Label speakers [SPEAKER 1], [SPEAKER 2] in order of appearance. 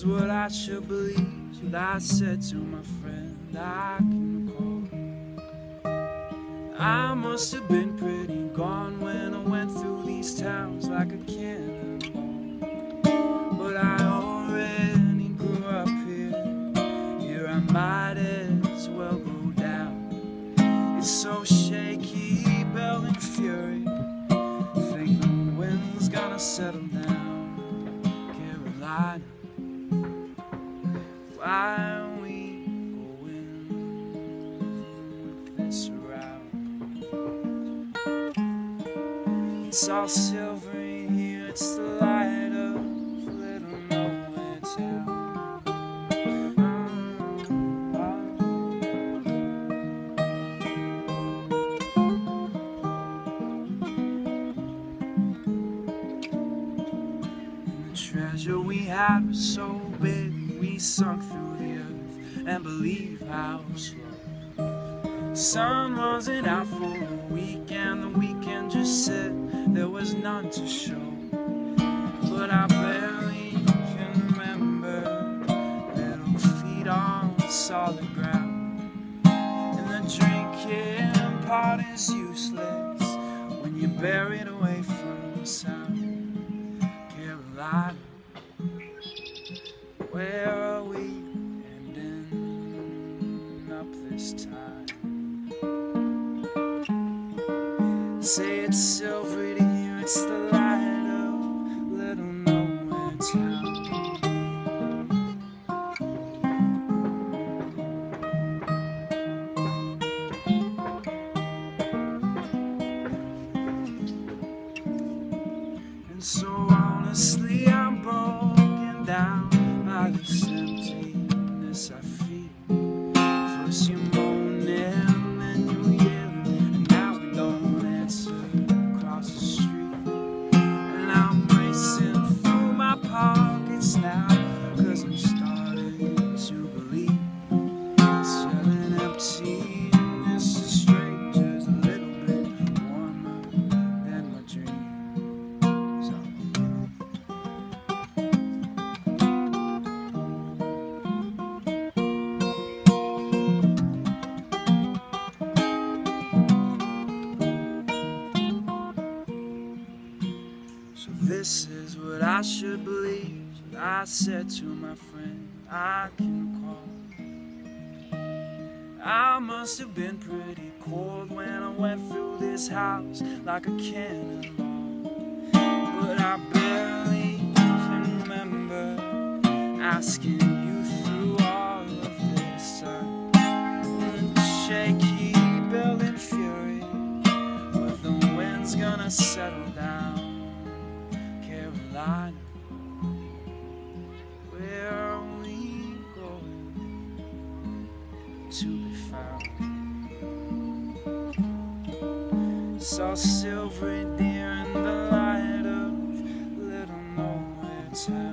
[SPEAKER 1] is what I should believe. What I said to my friend I can call. I must have been pretty gone when I went through these towns like a cannonball. But I already grew up here. Here I might as well go down. It's so shaky, belling fury. Think the wind's gonna settle down. It's all silvery here, it's the light of little nowhere town. The treasure we had was so big, we sunk through the earth and believe how slow. Sun wasn't out for a week, and the weekend just said there was none to show. But I barely can remember little feet on solid ground. And the drinking part is useless when you're buried away from sound. Carolina, where are we ending up this time? Say it's hear, it's the light of little nowhere town. And so honestly, I'm broken down by this emptiness I feel. This is what I should believe. I said to my friend I can call. I must have been pretty cold when I went through this house like a cannonball. But I barely can remember asking to be found? It's all silvery, dear, in the light of little nowhere town.